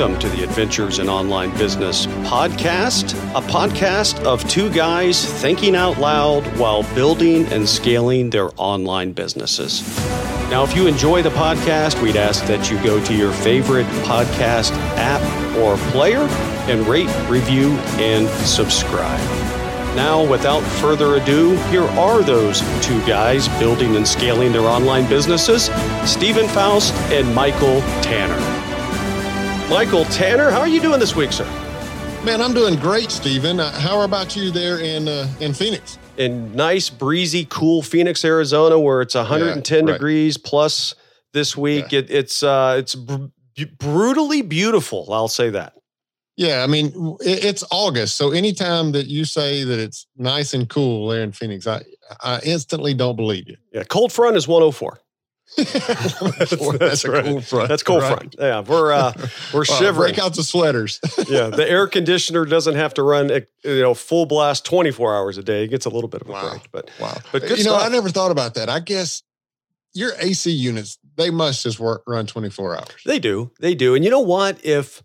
Welcome to the Adventures in Online Business podcast, a podcast of two guys thinking out loud while building and scaling their online businesses. Now, if you enjoy the podcast, we'd ask that you go to your favorite podcast app or player and rate, review, and subscribe. Now, without further ado, here are those two guys building and scaling their online businesses Steven Foust and Michael Tanner. Michael Tanner, how are you doing this week, sir? Man, I'm doing great, Steven. Uh, how about you there in uh, in Phoenix? In nice, breezy, cool Phoenix, Arizona, where it's 110 yeah, right. degrees plus this week. Yeah. It, it's uh, it's br- brutally beautiful. I'll say that. Yeah, I mean it, it's August, so anytime that you say that it's nice and cool there in Phoenix, I I instantly don't believe you. Yeah, cold front is 104. That's, right. cool front. That's cold right. front. Yeah, we're uh, we're shivering. Break out the sweaters. yeah, the air conditioner doesn't have to run you know full blast twenty four hours a day. It gets a little bit of a wow. break, but wow. But you know, I never thought about that. I guess your AC units they must just work run twenty four hours. They do, they do, and you know what? If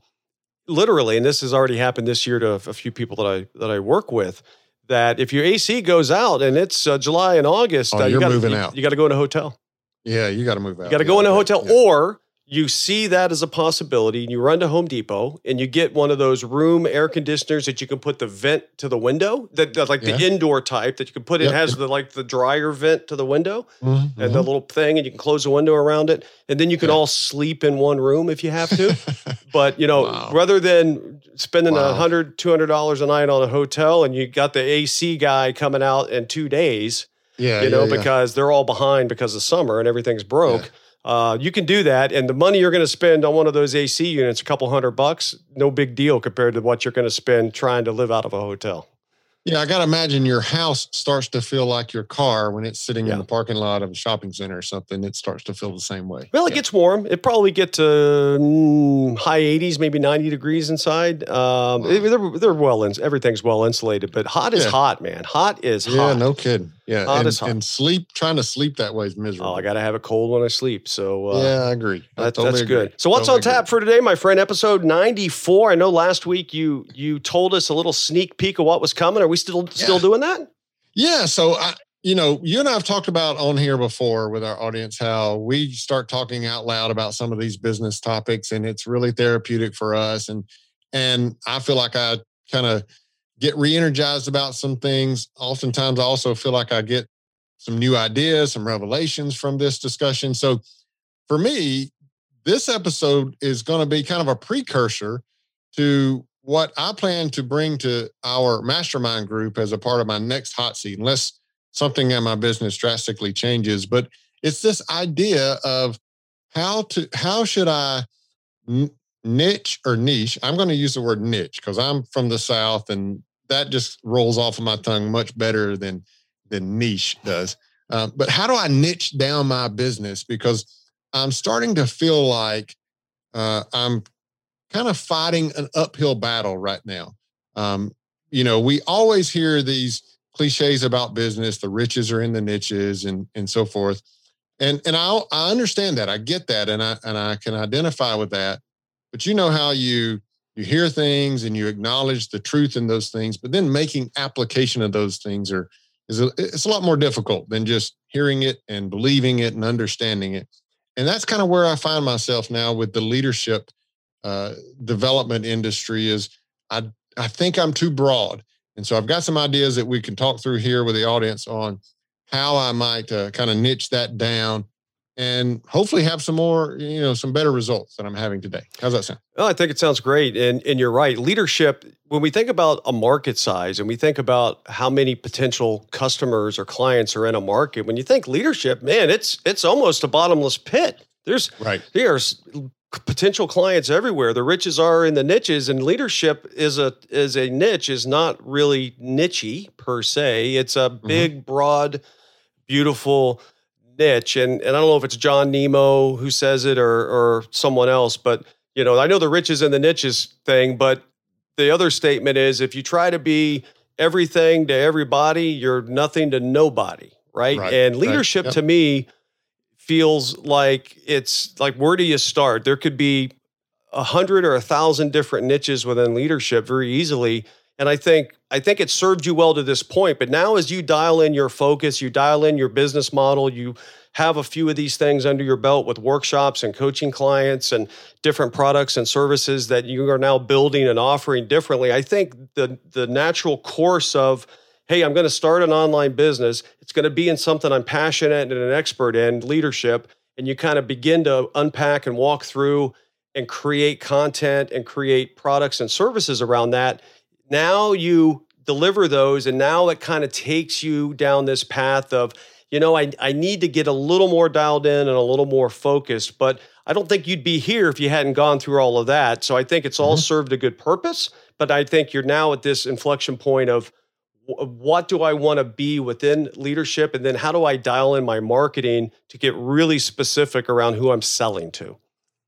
literally, and this has already happened this year to a few people that I that I work with. That if your AC goes out and it's uh, July and August, oh, uh, you got moving you, out. You got to go in a hotel. Yeah, you got to move out. You got to yeah, go in a hotel, yeah. or you see that as a possibility, and you run to Home Depot and you get one of those room air conditioners that you can put the vent to the window, that, that like yeah. the indoor type that you can put. It has the like the dryer vent to the window mm-hmm. and the little thing, and you can close the window around it, and then you can all sleep in one room if you have to. but you know, wow. rather than spending a wow. hundred, two hundred dollars a night on a hotel, and you got the AC guy coming out in two days yeah, you know, yeah, because they're all behind because of summer and everything's broke. Yeah. Uh, you can do that, and the money you're going to spend on one of those AC units, a couple hundred bucks, no big deal compared to what you're going to spend trying to live out of a hotel. Yeah, I got to imagine your house starts to feel like your car when it's sitting yeah. in the parking lot of a shopping center or something. It starts to feel the same way. Well, it yeah. gets warm. It probably get to mm, high 80s, maybe 90 degrees inside. Um, wow. they're, they're well, in, everything's well insulated, but hot is yeah. hot, man. Hot is hot. Yeah, no kidding. Yeah, hot and, is hot. and sleep, trying to sleep that way is miserable. Oh, I got to have it cold when I sleep. So uh, yeah, I agree. I that, totally that's agree. good. So what's totally on tap agree. for today, my friend? Episode 94. I know last week you you told us a little sneak peek of what was coming. Are we still still doing that? Yeah. So I, you know, you and I have talked about on here before with our audience how we start talking out loud about some of these business topics, and it's really therapeutic for us. And and I feel like I kind of get re-energized about some things. Oftentimes, I also feel like I get some new ideas, some revelations from this discussion. So for me, this episode is going to be kind of a precursor to what I plan to bring to our mastermind group as a part of my next hot seat, unless something in my business drastically changes. But it's this idea of how to how should I niche or niche? I'm going to use the word niche because I'm from the South and that just rolls off of my tongue much better than than niche does. Uh, but how do I niche down my business? Because I'm starting to feel like uh, I'm kind of fighting an uphill battle right now. Um, you know, we always hear these cliches about business, the riches are in the niches and and so forth. And and I I understand that. I get that and I and I can identify with that. But you know how you you hear things and you acknowledge the truth in those things, but then making application of those things are is a, it's a lot more difficult than just hearing it and believing it and understanding it. And that's kind of where I find myself now with the leadership uh, development industry. Is I I think I'm too broad, and so I've got some ideas that we can talk through here with the audience on how I might uh, kind of niche that down and hopefully have some more, you know, some better results than I'm having today. How's that sound? Well, I think it sounds great. And and you're right. Leadership, when we think about a market size and we think about how many potential customers or clients are in a market, when you think leadership, man, it's it's almost a bottomless pit. There's right. There's potential clients everywhere. The riches are in the niches, and leadership is a is a niche is not really nichey per se. It's a mm-hmm. big, mm-hmm. broad, beautiful niche. And and I don't know if it's John Nemo who says it or or someone else, but you know, I know the riches and the niches thing, but the other statement is if you try to be everything to everybody, you're nothing to nobody, right? right and leadership right. Yep. to me feels like it's like where do you start? There could be a hundred or a thousand different niches within leadership very easily. And I think I think it served you well to this point. But now as you dial in your focus, you dial in your business model, you have a few of these things under your belt with workshops and coaching clients and different products and services that you are now building and offering differently. I think the the natural course of hey, I'm going to start an online business. It's going to be in something I'm passionate and an expert in, leadership, and you kind of begin to unpack and walk through and create content and create products and services around that. Now you deliver those and now it kind of takes you down this path of you know, I, I need to get a little more dialed in and a little more focused. But I don't think you'd be here if you hadn't gone through all of that. So I think it's all mm-hmm. served a good purpose. But I think you're now at this inflection point of what do I want to be within leadership? And then how do I dial in my marketing to get really specific around who I'm selling to?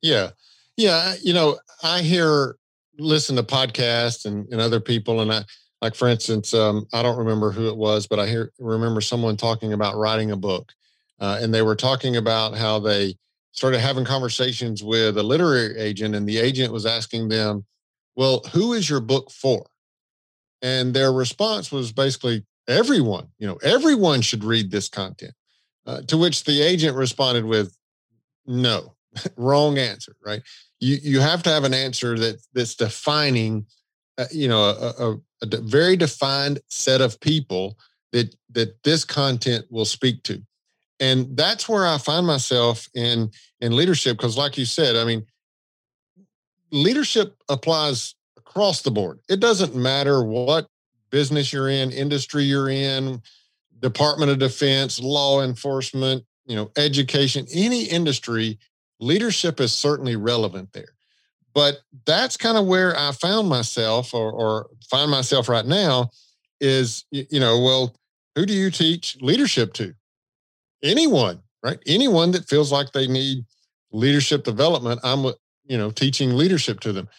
Yeah. Yeah. You know, I hear, listen to podcasts and, and other people, and I, like for instance, um, I don't remember who it was, but I hear remember someone talking about writing a book, uh, and they were talking about how they started having conversations with a literary agent, and the agent was asking them, "Well, who is your book for?" And their response was basically, "Everyone. You know, everyone should read this content." Uh, to which the agent responded with, "No, wrong answer. Right? You you have to have an answer that that's defining." Uh, you know a, a, a very defined set of people that that this content will speak to and that's where i find myself in in leadership because like you said i mean leadership applies across the board it doesn't matter what business you're in industry you're in department of defense law enforcement you know education any industry leadership is certainly relevant there but that's kind of where I found myself or, or find myself right now is, you know, well, who do you teach leadership to? Anyone, right? Anyone that feels like they need leadership development, I'm, you know, teaching leadership to them.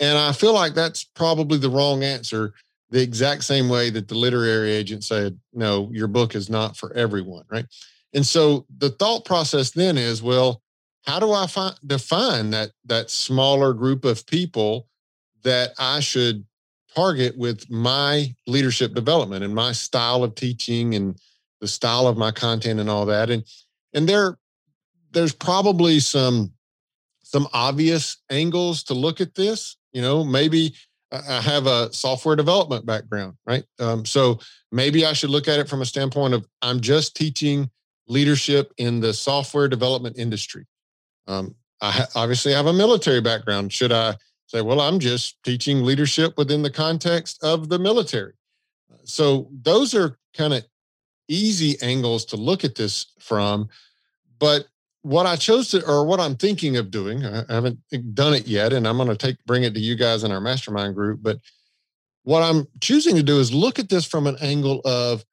And I feel like that's probably the wrong answer, the exact same way that the literary agent said, no, your book is not for everyone, right? And so the thought process then is, well, how do I find, define that that smaller group of people that I should target with my leadership development and my style of teaching and the style of my content and all that and and there there's probably some some obvious angles to look at this you know maybe i have a software development background right um, so maybe i should look at it from a standpoint of i'm just teaching leadership in the software development industry um, I ha- obviously have a military background. Should I say, well, I'm just teaching leadership within the context of the military? So those are kind of easy angles to look at this from. But what I chose to, or what I'm thinking of doing, I haven't done it yet, and I'm going to take bring it to you guys in our mastermind group. But what I'm choosing to do is look at this from an angle of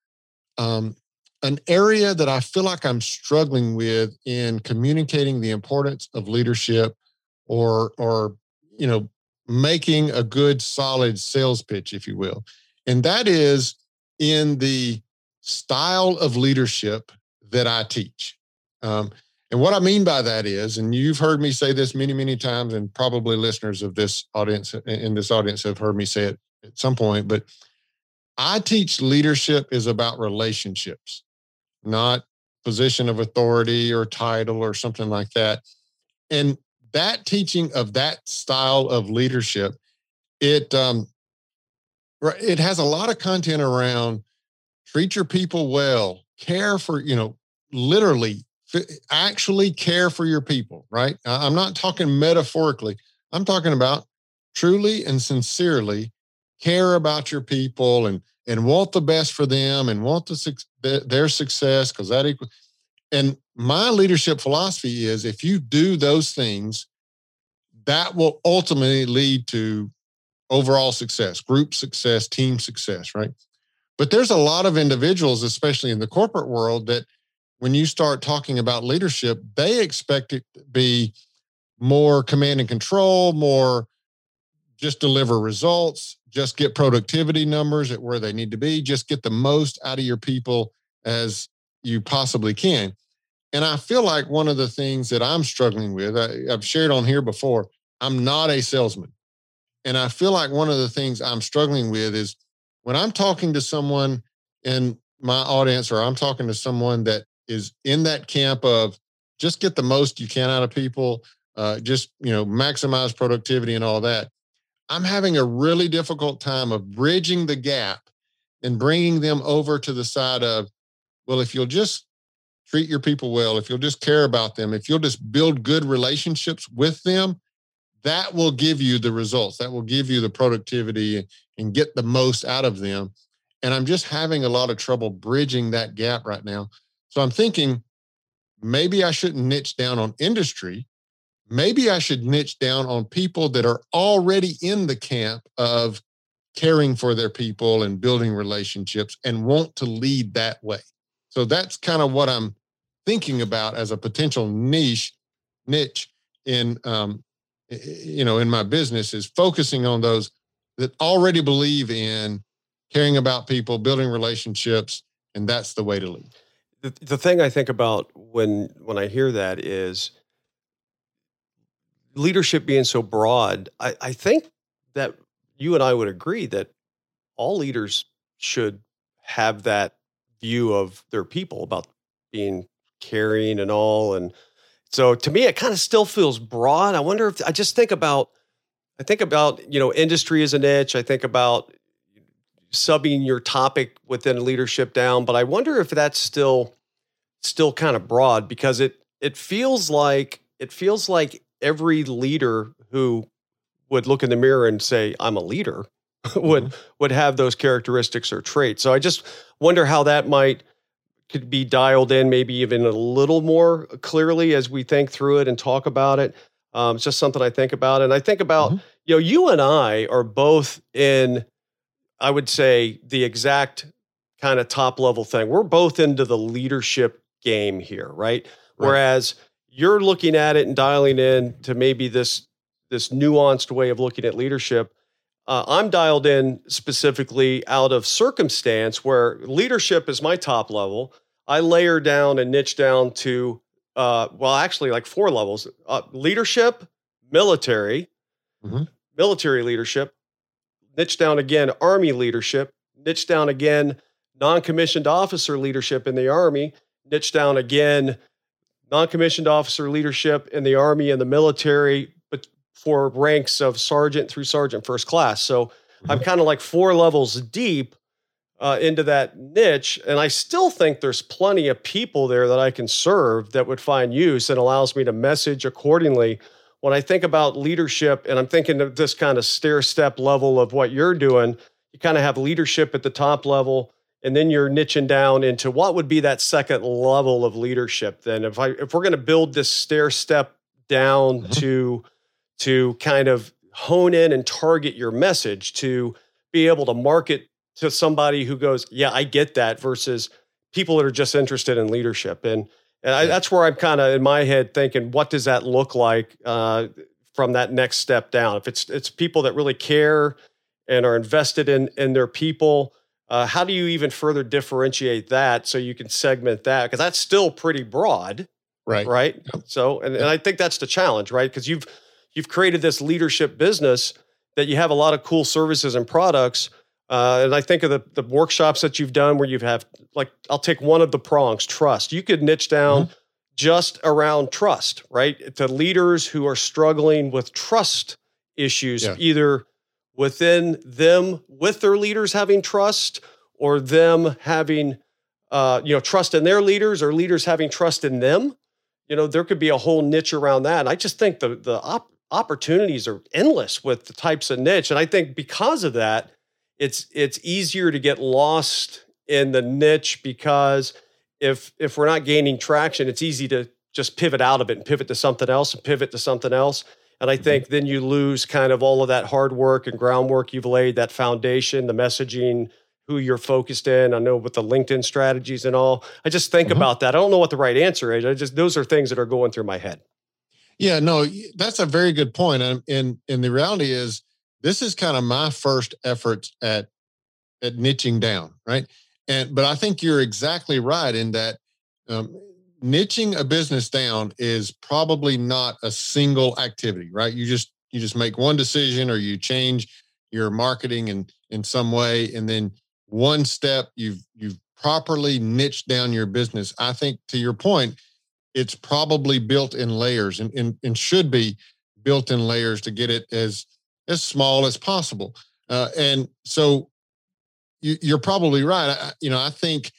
um, an area that I feel like I'm struggling with in communicating the importance of leadership or or you know making a good solid sales pitch if you will and that is in the style of leadership that I teach um, and what I mean by that is and you've heard me say this many many times and probably listeners of this audience in this audience have heard me say it at some point but I teach leadership is about relationships not position of authority or title or something like that. And that teaching of that style of leadership, it um, it has a lot of content around treat your people well, care for you know, literally, actually care for your people. Right? I'm not talking metaphorically. I'm talking about truly and sincerely care about your people and and want the best for them and want the, their success because that equals. And my leadership philosophy is if you do those things, that will ultimately lead to overall success, group success, team success, right? But there's a lot of individuals, especially in the corporate world, that when you start talking about leadership, they expect it to be more command and control, more just deliver results, just get productivity numbers at where they need to be, just get the most out of your people as you possibly can. And I feel like one of the things that I'm struggling with, I, have shared on here before, I'm not a salesman. And I feel like one of the things I'm struggling with is when I'm talking to someone in my audience or I'm talking to someone that is in that camp of just get the most you can out of people, uh, just you know maximize productivity and all that. I'm having a really difficult time of bridging the gap and bringing them over to the side of, well, if you'll just treat your people well, if you'll just care about them, if you'll just build good relationships with them, that will give you the results. That will give you the productivity and get the most out of them. And I'm just having a lot of trouble bridging that gap right now. So I'm thinking maybe I shouldn't niche down on industry. Maybe I should niche down on people that are already in the camp of caring for their people and building relationships and want to lead that way. So that's kind of what I'm thinking about as a potential niche niche in um, you know in my business is focusing on those that already believe in caring about people, building relationships, and that's the way to lead. The, the thing I think about when when I hear that is leadership being so broad. I, I think that you and I would agree that all leaders should have that view of their people about being caring and all. And so to me, it kind of still feels broad. I wonder if I just think about, I think about, you know, industry as a niche. I think about subbing your topic within leadership down, but I wonder if that's still, still kind of broad because it, it feels like, it feels like every leader who would look in the mirror and say, I'm a leader, would mm-hmm. would have those characteristics or traits. So I just wonder how that might could be dialed in, maybe even a little more clearly as we think through it and talk about it. Um, it's just something I think about, and I think about mm-hmm. you know you and I are both in, I would say the exact kind of top level thing. We're both into the leadership game here, right? right. Whereas you're looking at it and dialing in to maybe this this nuanced way of looking at leadership. Uh, I'm dialed in specifically out of circumstance where leadership is my top level. I layer down and niche down to, uh, well, actually, like four levels uh, leadership, military, mm-hmm. military leadership, niche down again, Army leadership, niche down again, non commissioned officer leadership in the Army, niche down again, non commissioned officer leadership in the Army and the military, but for ranks of sergeant through sergeant first class. So mm-hmm. I'm kind of like four levels deep uh, into that niche. And I still think there's plenty of people there that I can serve that would find use and allows me to message accordingly. When I think about leadership, and I'm thinking of this kind of stair step level of what you're doing, you kind of have leadership at the top level and then you're niching down into what would be that second level of leadership then if i if we're going to build this stair step down mm-hmm. to to kind of hone in and target your message to be able to market to somebody who goes yeah i get that versus people that are just interested in leadership and and I, that's where i'm kind of in my head thinking what does that look like uh, from that next step down if it's it's people that really care and are invested in in their people uh, how do you even further differentiate that so you can segment that? Because that's still pretty broad, right? Right. Yep. So, and, and I think that's the challenge, right? Because you've you've created this leadership business that you have a lot of cool services and products. Uh, and I think of the, the workshops that you've done where you have had like I'll take one of the prongs, trust. You could niche down mm-hmm. just around trust, right? To leaders who are struggling with trust issues, yeah. either within them with their leaders having trust or them having uh, you know trust in their leaders or leaders having trust in them you know there could be a whole niche around that and i just think the the op- opportunities are endless with the types of niche and i think because of that it's it's easier to get lost in the niche because if if we're not gaining traction it's easy to just pivot out of it and pivot to something else and pivot to something else and I mm-hmm. think then you lose kind of all of that hard work and groundwork you've laid, that foundation, the messaging, who you're focused in. I know with the LinkedIn strategies and all. I just think mm-hmm. about that. I don't know what the right answer is. I just those are things that are going through my head. Yeah, no, that's a very good point. And and, and the reality is this is kind of my first efforts at at niching down, right? And but I think you're exactly right in that um, niching a business down is probably not a single activity, right? You just you just make one decision or you change your marketing in in some way and then one step you've you've properly niched down your business i think to your point it's probably built in layers and, and, and should be built in layers to get it as as small as possible uh, and so you, are probably right I, you know i think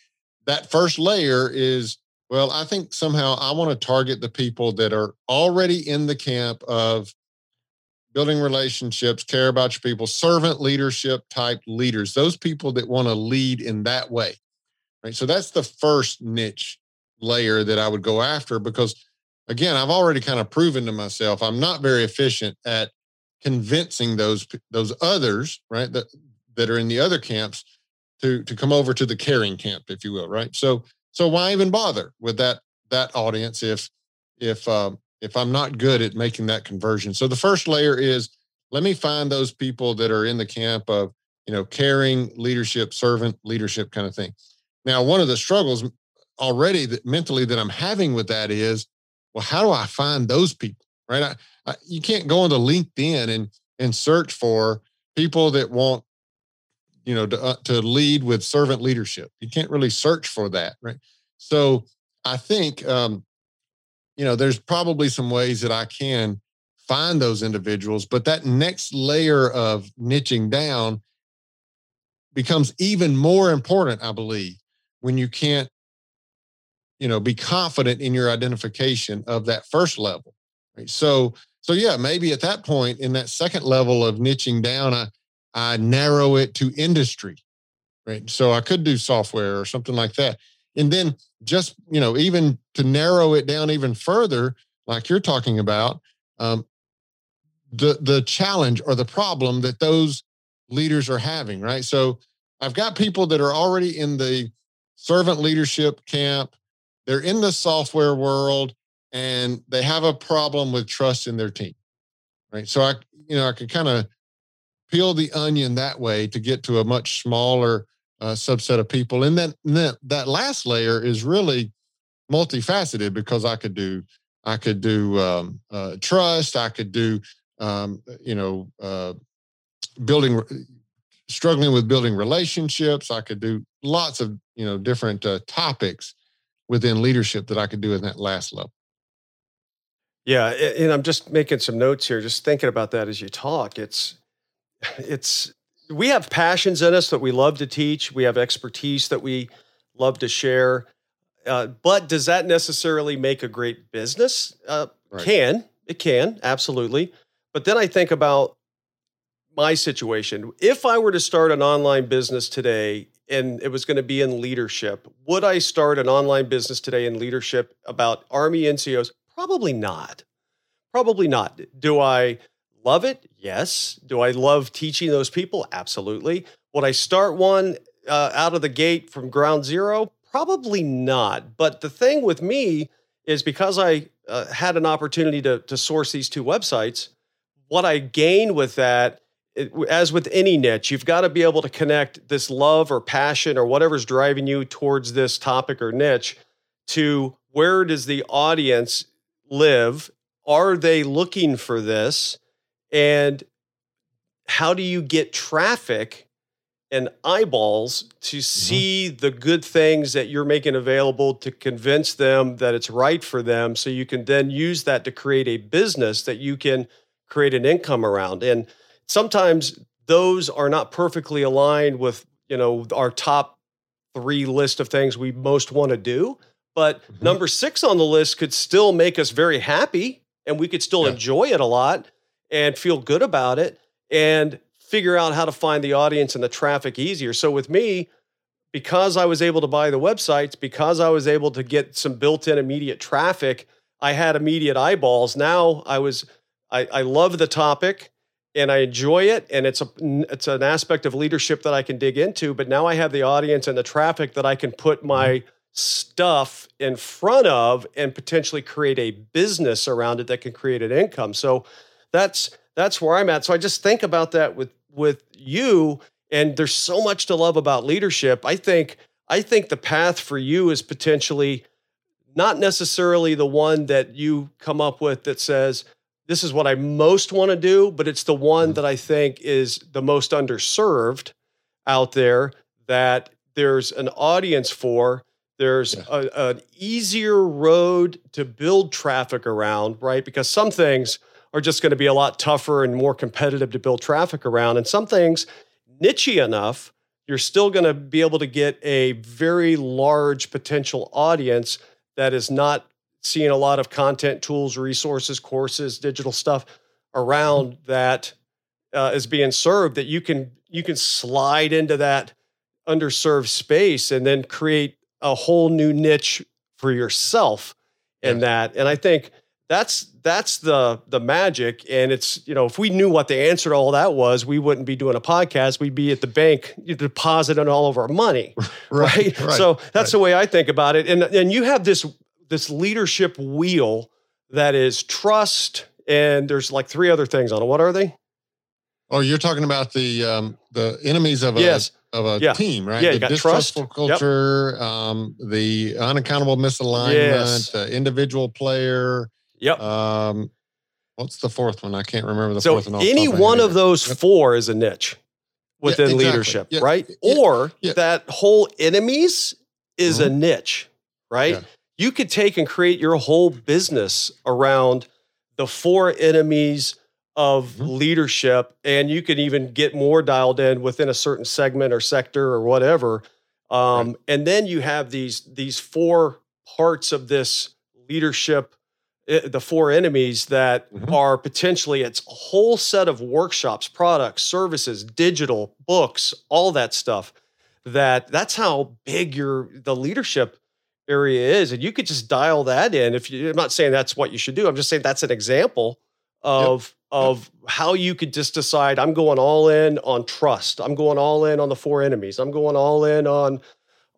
that first layer is well i think somehow i want to target the people that are already in the camp of building relationships, care about your people, servant leadership type leaders, those people that want to lead in that way. Right. So that's the first niche layer that I would go after because again, I've already kind of proven to myself I'm not very efficient at convincing those those others, right, that that are in the other camps to to come over to the caring camp, if you will, right? So so why even bother with that that audience if if um, if I'm not good at making that conversion. So the first layer is let me find those people that are in the camp of, you know, caring leadership, servant leadership kind of thing. Now, one of the struggles already that mentally that I'm having with that is, well, how do I find those people? Right? I, you can't go into LinkedIn and and search for people that want, you know, to uh, to lead with servant leadership. You can't really search for that, right? So I think um, you know, there's probably some ways that I can find those individuals, but that next layer of niching down becomes even more important, I believe, when you can't, you know, be confident in your identification of that first level. Right? So, so yeah, maybe at that point in that second level of niching down, I I narrow it to industry, right? So I could do software or something like that. And then just, you know, even to narrow it down even further, like you're talking about, um, the the challenge or the problem that those leaders are having, right? So I've got people that are already in the servant leadership camp, they're in the software world, and they have a problem with trust in their team. Right. So I, you know, I can kind of peel the onion that way to get to a much smaller uh, subset of people. And then that, that last layer is really multifaceted because I could do I could do um, uh, trust, I could do um, you know uh, building struggling with building relationships. I could do lots of you know different uh, topics within leadership that I could do in that last level. Yeah, and I'm just making some notes here, just thinking about that as you talk. It's it's we have passions in us that we love to teach. We have expertise that we love to share. Uh, but does that necessarily make a great business? Uh, right. Can it can absolutely. But then I think about my situation. If I were to start an online business today and it was going to be in leadership, would I start an online business today in leadership about Army NCOs? Probably not. Probably not. Do I love it? Yes. Do I love teaching those people? Absolutely. Would I start one uh, out of the gate from ground zero? Probably not. But the thing with me is because I uh, had an opportunity to, to source these two websites, what I gain with that, it, as with any niche, you've got to be able to connect this love or passion or whatever's driving you towards this topic or niche to where does the audience live? Are they looking for this? And how do you get traffic and eyeballs to mm-hmm. see mm-hmm. the good things that you're making available to convince them that it's right for them so you can then use that to create a business that you can create an income around and sometimes those are not perfectly aligned with you know our top 3 list of things we most want to do but mm-hmm. number 6 on the list could still make us very happy and we could still yeah. enjoy it a lot and feel good about it and figure out how to find the audience and the traffic easier. So with me, because I was able to buy the websites, because I was able to get some built-in immediate traffic, I had immediate eyeballs. Now I was I, I love the topic and I enjoy it, and it's a it's an aspect of leadership that I can dig into. But now I have the audience and the traffic that I can put my mm-hmm. Stuff in front of and potentially create a business around it that can create an income. So that's that's where I'm at. So I just think about that with with you and there's so much to love about leadership. I think I think the path for you is potentially not necessarily the one that you come up with that says this is what I most want to do, but it's the one mm-hmm. that I think is the most underserved out there that there's an audience for. There's yeah. a, an easier road to build traffic around, right? Because some things are just going to be a lot tougher and more competitive to build traffic around. And some things, niche enough, you're still going to be able to get a very large potential audience that is not seeing a lot of content, tools, resources, courses, digital stuff around mm-hmm. that uh, is being served that you can you can slide into that underserved space and then create a whole new niche for yourself in yeah. that. And I think that's that's the the magic and it's you know if we knew what the answer to all that was we wouldn't be doing a podcast we'd be at the bank depositing all of our money right, right? so that's right. the way i think about it and and you have this this leadership wheel that is trust and there's like three other things on it what are they oh you're talking about the um the enemies of a yes of a yeah. team, right? Yeah, the distrustful trust. culture, yep. um, the unaccountable misalignment, yes. the individual player, Yep. Um, what's the fourth one? I can't remember the so fourth one. Any one of those yep. four is a niche within yeah, exactly. leadership, yeah. right? Or that whole enemies is mm-hmm. a niche, right? You could take and create your whole business around the four enemies of mm-hmm. leadership, and you can even get more dialed in within a certain segment or sector or whatever. Um, right. And then you have these these four parts of this leadership the four enemies that mm-hmm. are potentially its a whole set of workshops, products, services, digital, books, all that stuff. That that's how big your the leadership area is, and you could just dial that in. If you, I'm not saying that's what you should do, I'm just saying that's an example of yep. of yep. how you could just decide. I'm going all in on trust. I'm going all in on the four enemies. I'm going all in on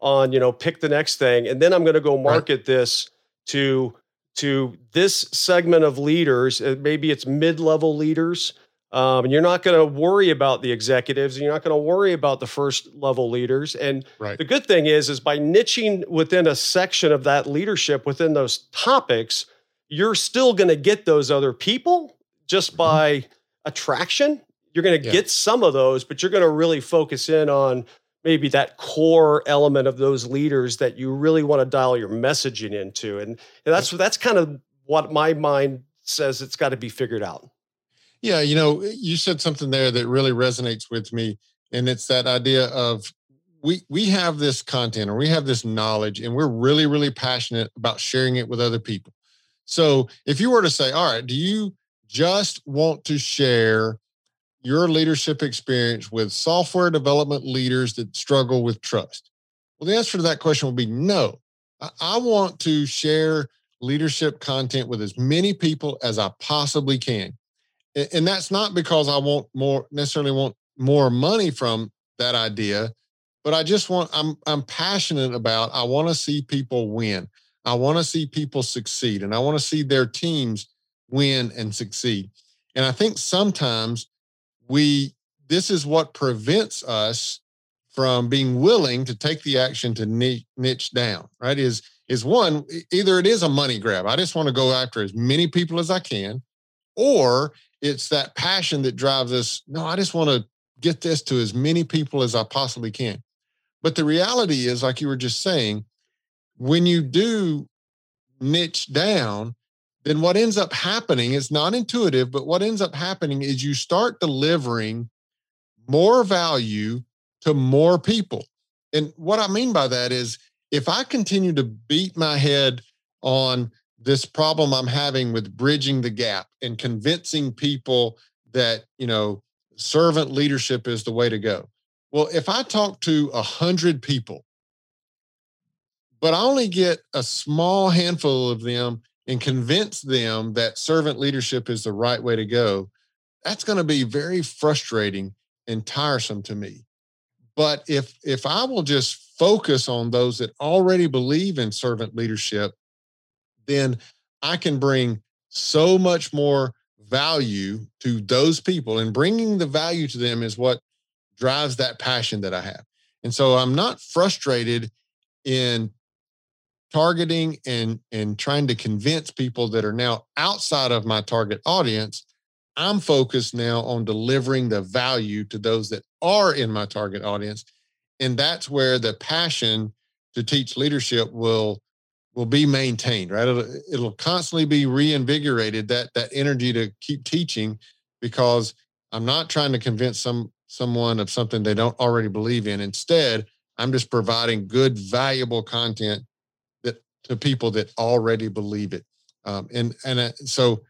on you know pick the next thing, and then I'm going to go market right. this to to this segment of leaders. Uh, maybe it's mid level leaders. Um, and you're not going to worry about the executives and you're not going to worry about the first level leaders and right. the good thing is is by niching within a section of that leadership within those topics you're still going to get those other people just by attraction you're going to yeah. get some of those but you're going to really focus in on maybe that core element of those leaders that you really want to dial your messaging into. And, and that's that's kind of what my mind says it's got to be figured out. Yeah you know eh, you said something there that really resonates with me and it's that idea of we we have this content or we have this knowledge and we're really really passionate about sharing it with other people. So if you were to say all right do you just want to share your leadership experience with software development leaders that struggle with trust? Well, the answer to that question will be no. I want to share leadership content with as many people as I possibly can. And that's not because I want more necessarily want more money from that idea, but I just want I'm I'm passionate about I want to see people win. I want to see people succeed and I want to see their teams win and succeed. And I think sometimes we this is what prevents us from being willing to take the action to niche down right is is one either it is a money grab i just want to go after as many people as i can or it's that passion that drives us no i just want to get this to as many people as i possibly can but the reality is like you were just saying when you do niche down then what ends up happening is not intuitive, but what ends up happening is you start delivering more value to more people. And what I mean by that is if I continue to beat my head on this problem I'm having with bridging the gap and convincing people that, you know, servant leadership is the way to go. Well, if I talk to a hundred people, but I only get a small handful of them and convince them that servant leadership is the right way to go, that's going to be very frustrating and tiresome to me. But if if I will just focus on those that already believe in servant leadership, then I can bring so much more value to those people and bringing the value to them is what drives that passion that I have. And so I'm not frustrated in targeting and and trying to convince people that are now outside of my target audience i'm focused now on delivering the value to those that are in my target audience. And that's where the passion to teach leadership will will be maintained right? It'll, it'll constantly be reinvigorated that that energy to keep teaching because i'm not trying to convince some someone of something they don't already believe in. Instead i'm just providing good valuable content to people that already believe it. Um, and and uh, so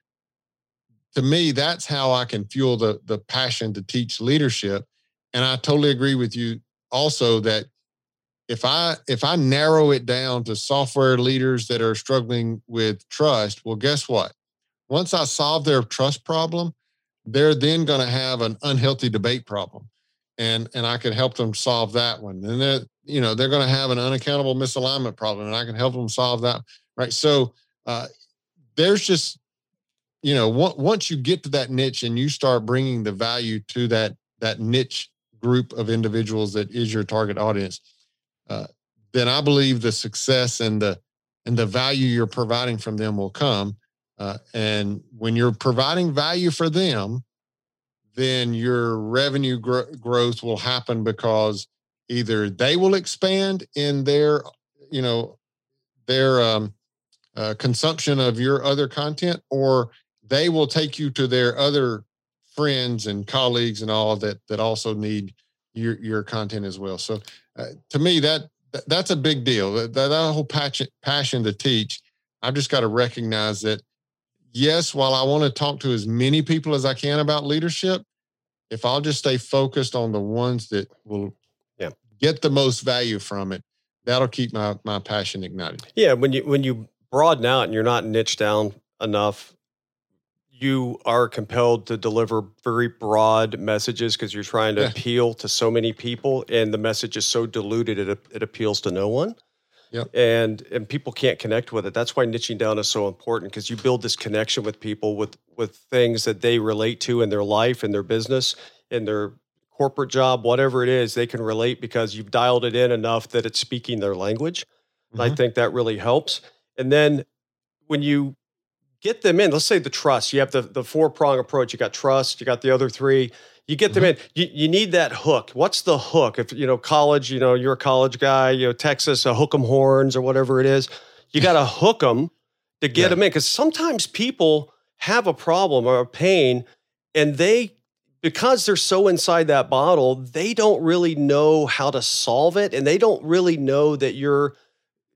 to me that's how i can fuel the the passion to teach leadership. And i totally agree with you also that if I if I narrow it down to software leaders that are struggling with trust, well, guess what? Once I solve their trust problem, they're then going to have an unhealthy debate problem, and and I can help them solve that one. And they're you know they're going to have an unaccountable misalignment problem, and I can help them solve that. Right. So uh, there's just you know once you get to that niche and you start bringing the value to that that niche group of individuals that is your target audience uh, then I believe the success and the and the value you're providing from them will come. Uh, and when you're providing value for them, then your revenue gro- growth will happen because either they will expand in their, you know, their um, uh, consumption of your other content, or they will take you to their other friends and colleagues and all that that also need your your content as well. So uh, to me, that that's a big deal. That, that whole passion passion to teach. I've just got to recognize that. Yes, while I want to talk to as many people as I can about leadership, if I'll just stay focused on the ones that will yeah. get the most value from it, that'll keep my my passion ignited. Yeah, when you when you broaden out and you're not niche down enough you are compelled to deliver very broad messages because you're trying to yeah. appeal to so many people and the message is so diluted it, it appeals to no one yep. and and people can't connect with it that's why niching down is so important because you build this connection with people with with things that they relate to in their life in their business in their corporate job whatever it is they can relate because you've dialed it in enough that it's speaking their language mm-hmm. i think that really helps and then when you get them in. Let's say the trust. You have the, the four prong approach. You got trust, you got the other three. You get them mm-hmm. in. You, you need that hook. What's the hook? If you know college, you know you're a college guy. You know Texas, a hook 'em horns or whatever it is. You got to hook them to get yeah. them in because sometimes people have a problem or a pain, and they because they're so inside that bottle, they don't really know how to solve it, and they don't really know that you're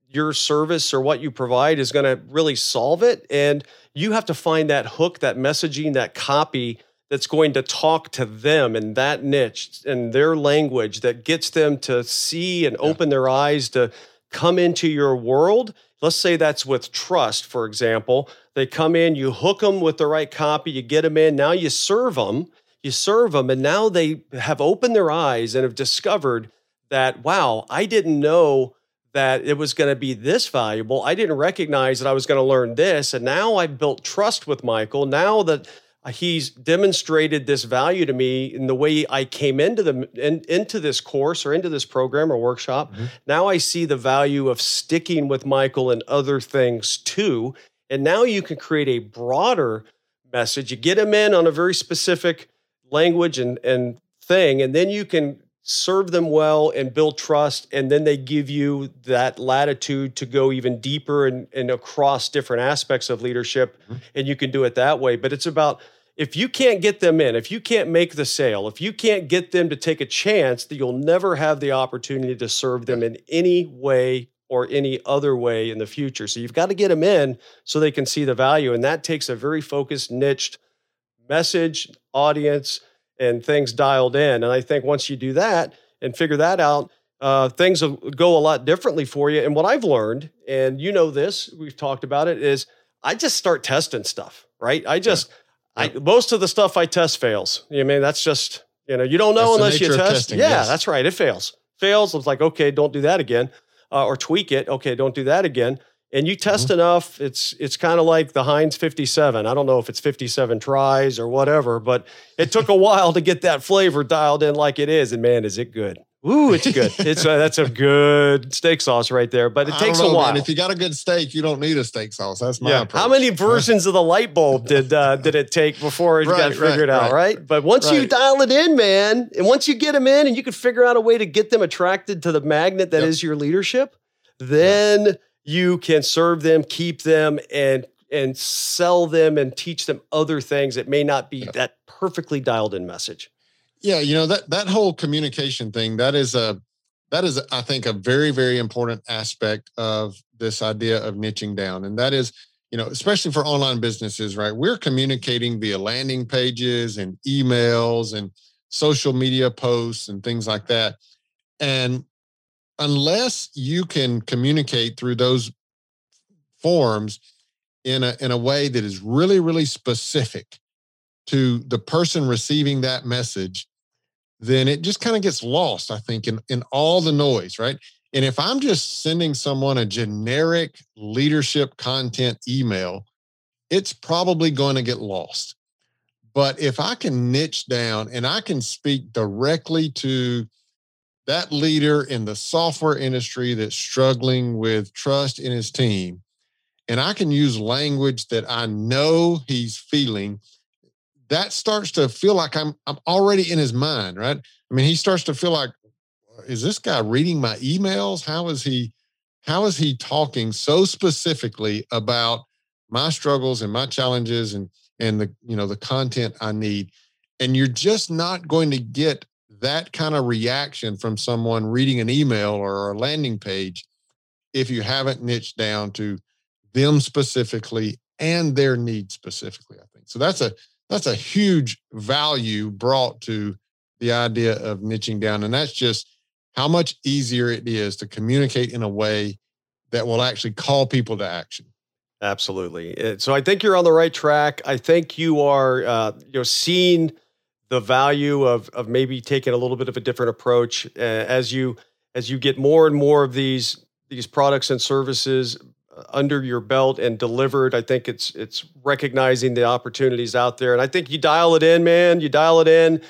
your service or what you provide is going to really solve it. And you have to find that hook, that messaging, that copy that's going to talk to them in that niche and their language that gets them to see and open their eyes to come into your world. Let's say that's with trust, for example. They come in, you hook them with the right copy, you get them in, now you serve them, you serve them, and now they have opened their eyes and have discovered that, wow, I didn't know that it was going to be this valuable. I didn't recognize that I was going to learn this. And now I've built trust with Michael. Now that he's demonstrated this value to me in the way I came into the in, into this course or into this program or workshop. Mm-hmm. Now I see the value of sticking with Michael and other things too. And now you can create a broader message. You get him in on a very specific language and, and thing, and then you can serve them well and build trust and then they give you that latitude to go even deeper and, and across different aspects of leadership mm-hmm. and you can do it that way. But it's about if you can't get them in if you can't make the sale if you can't get them to take a chance that you'll never have the opportunity to serve them in any way or any other way in the future. So you've got to get them in so they can see the value and that takes a very focused niched message audience and things dialed in. And I think once you do that and figure that out, uh, things will go a lot differently for you. And what I've learned, and you know this, we've talked about it, is I just start testing stuff, right? I just, yeah. I most of the stuff I test fails. You know, I mean that's just you know you don't know that's unless you test. Testing, yeah, yes. that's right. It fails. Fails. It's like okay, don't do that again, uh, or tweak it. Okay, don't do that again and you test mm-hmm. enough it's it's kind of like the heinz 57 i don't know if it's 57 tries or whatever but it took a while to get that flavor dialed in like it is and man is it good Ooh, it's good. It's a, that's a good steak sauce right there, but it takes know, a while. Man, if you got a good steak, you don't need a steak sauce. That's my yeah. Approach. How many versions of the light bulb did uh, did it take before it right, got figured right, out? Right. right. But once you dial it in, man, and once you get them in, and you can figure out a way to get them attracted to the magnet that yep. is your leadership, then yep. You can serve them, keep them, and and sell them and teach them other things that may not be yep. that perfectly dialed in message. Yeah, you know that that whole communication thing that is a that is I think a very very important aspect of this idea of niching down, and that is you know especially for online businesses, right? We're communicating via landing pages and emails and social media posts and things like that, and unless you can communicate through those forms in a in a way that is really really specific to the person receiving that message then it just kind of gets lost, I think, in, in all the noise, right? And if I'm just sending someone a generic leadership content email, it's probably going to get lost. But if I can niche down and I can speak directly to that leader in the software industry that's struggling with trust in his team, and I can use language that I know he's feeling that starts to feel like I'm I'm already in his mind, right? I mean, he starts to feel like, is this guy reading my emails? How is he how is he talking so specifically about my struggles and my challenges and and the you know the content I need? And you're just not going to get that kind of reaction from someone reading an email or a landing page if you haven't niched down to them specifically and their needs specifically i think so that's a that's a huge value brought to the idea of niching down. And that's just how much easier it is to communicate in a way that will actually call people to action. Absolutely. So I think you're on the right track. I think you are, uh, you know, seeing the value of of maybe taking a little bit of a different approach uh, as you as you get more and more of these these products and services under your belt and delivered. I think it's it's recognizing the opportunities out there, and I think you dial it in, man. You dial it in,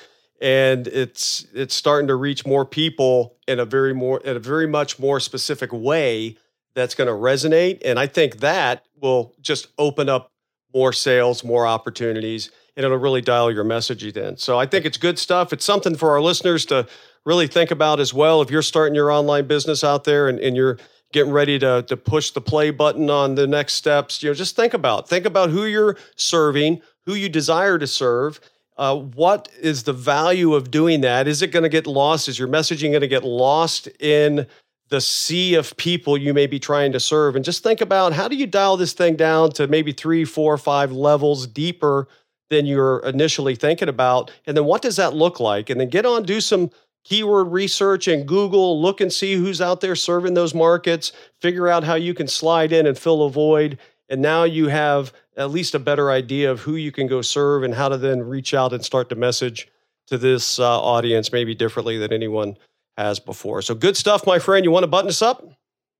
and it's it's starting to reach more people in a very more in a very much more specific way that's going to resonate. And I think that will just open up more sales, more opportunities, and it'll really dial your messaging in. So I think it's good stuff. It's something for our listeners to really think about as well. If you're starting your online business out there and, and you're getting ready to, to push the play button on the next steps, you know, just think about think about who you're serving, who you desire to serve. Uh, what is the value of doing that? Is it going to get lost? Is your messaging going to get lost in the sea of people you may be trying to serve? And just think about how do you dial this thing down to maybe three, four, five levels deeper than you're initially thinking about? And then what does that look like? And then get on, do some keyword research and Google, look and see who's out there serving those markets, figure out how you can slide in and fill a void. And now you have at least a better idea of who you can go serve and how to then reach out and start to message to this uh, audience maybe differently than anyone has before. So good stuff, my friend. You want to button us up?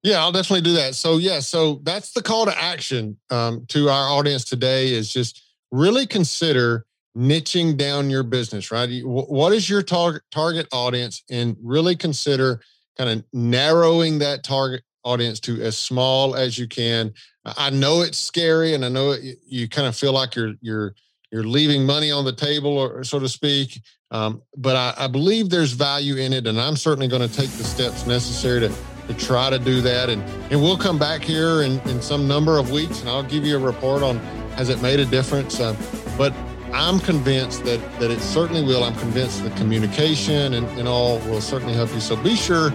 Yeah, I'll definitely do that. So yeah, so that's the call to action um, to our audience today is just really consider niching down your business, right? What is your target target audience, and really consider kind of narrowing that target audience to as small as you can. I know it's scary, and I know it, you kind of feel like you're you're you're leaving money on the table, or so to speak. Um, but I, I believe there's value in it, and I'm certainly going to take the steps necessary to to try to do that. And and we'll come back here in, in some number of weeks, and I'll give you a report on has it made a difference. Uh, but I'm convinced that that it certainly will. I'm convinced the communication and, and all will certainly help you. So be sure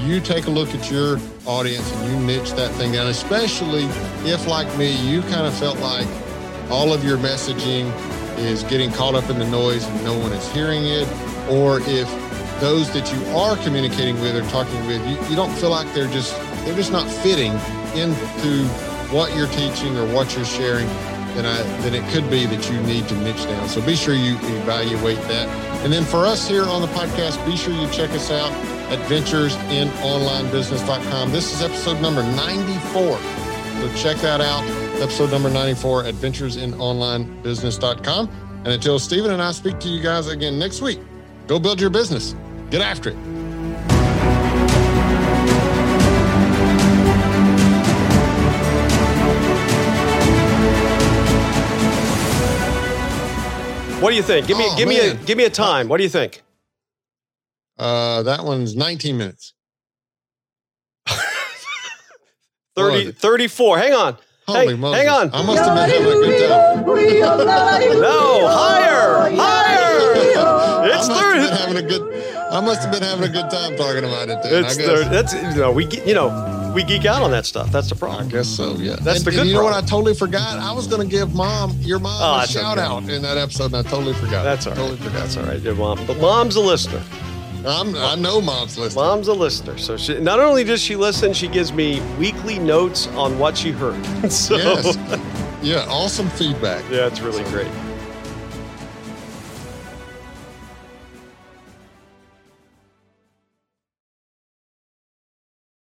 you take a look at your audience and you niche that thing down, especially if, like me, you kind of felt like all of your messaging is getting caught up in the noise and no one is hearing it, or if those that you are communicating with or talking with, you, you don't feel like they're just they're just not fitting into what you're teaching or what you're sharing then, I, then it could be that you need to niche down. So be sure you evaluate that. And then for us here on the podcast, be sure you check us out at venturesinonlinebusiness.com. This is episode number 94. So check that out. Episode number 94 at venturesinonlinebusiness.com. And until Steven and I speak to you guys again next week, go build your business. Get after it. What do you think? Give me Oh, give me a give me a time. What do you think? Uh, that one's 19 minutes. 30, What? 34. Hang on. Holy Hey, Moses. hang on. I must have been having a good time. No, higher, higher. I It's been 30. having a good. I must have been having a good time talking about it. Then, It's I. 30. That's you know we you know we geek out on that stuff. That's the I problem. guess so. Yeah, That's and, the and good you know what? I totally forgot. I was going to give mom, your mom, Oh, a shout okay. out in that episode, and I totally forgot. That's all Totally right. forgot. That's all right. Your mom, but mom's a listener. I'm, I know mom's listening. Mom's a listener. So she not only does she listen, she gives me weekly notes on what she heard. so Yes. Yeah. Awesome feedback. yeah, it's really great.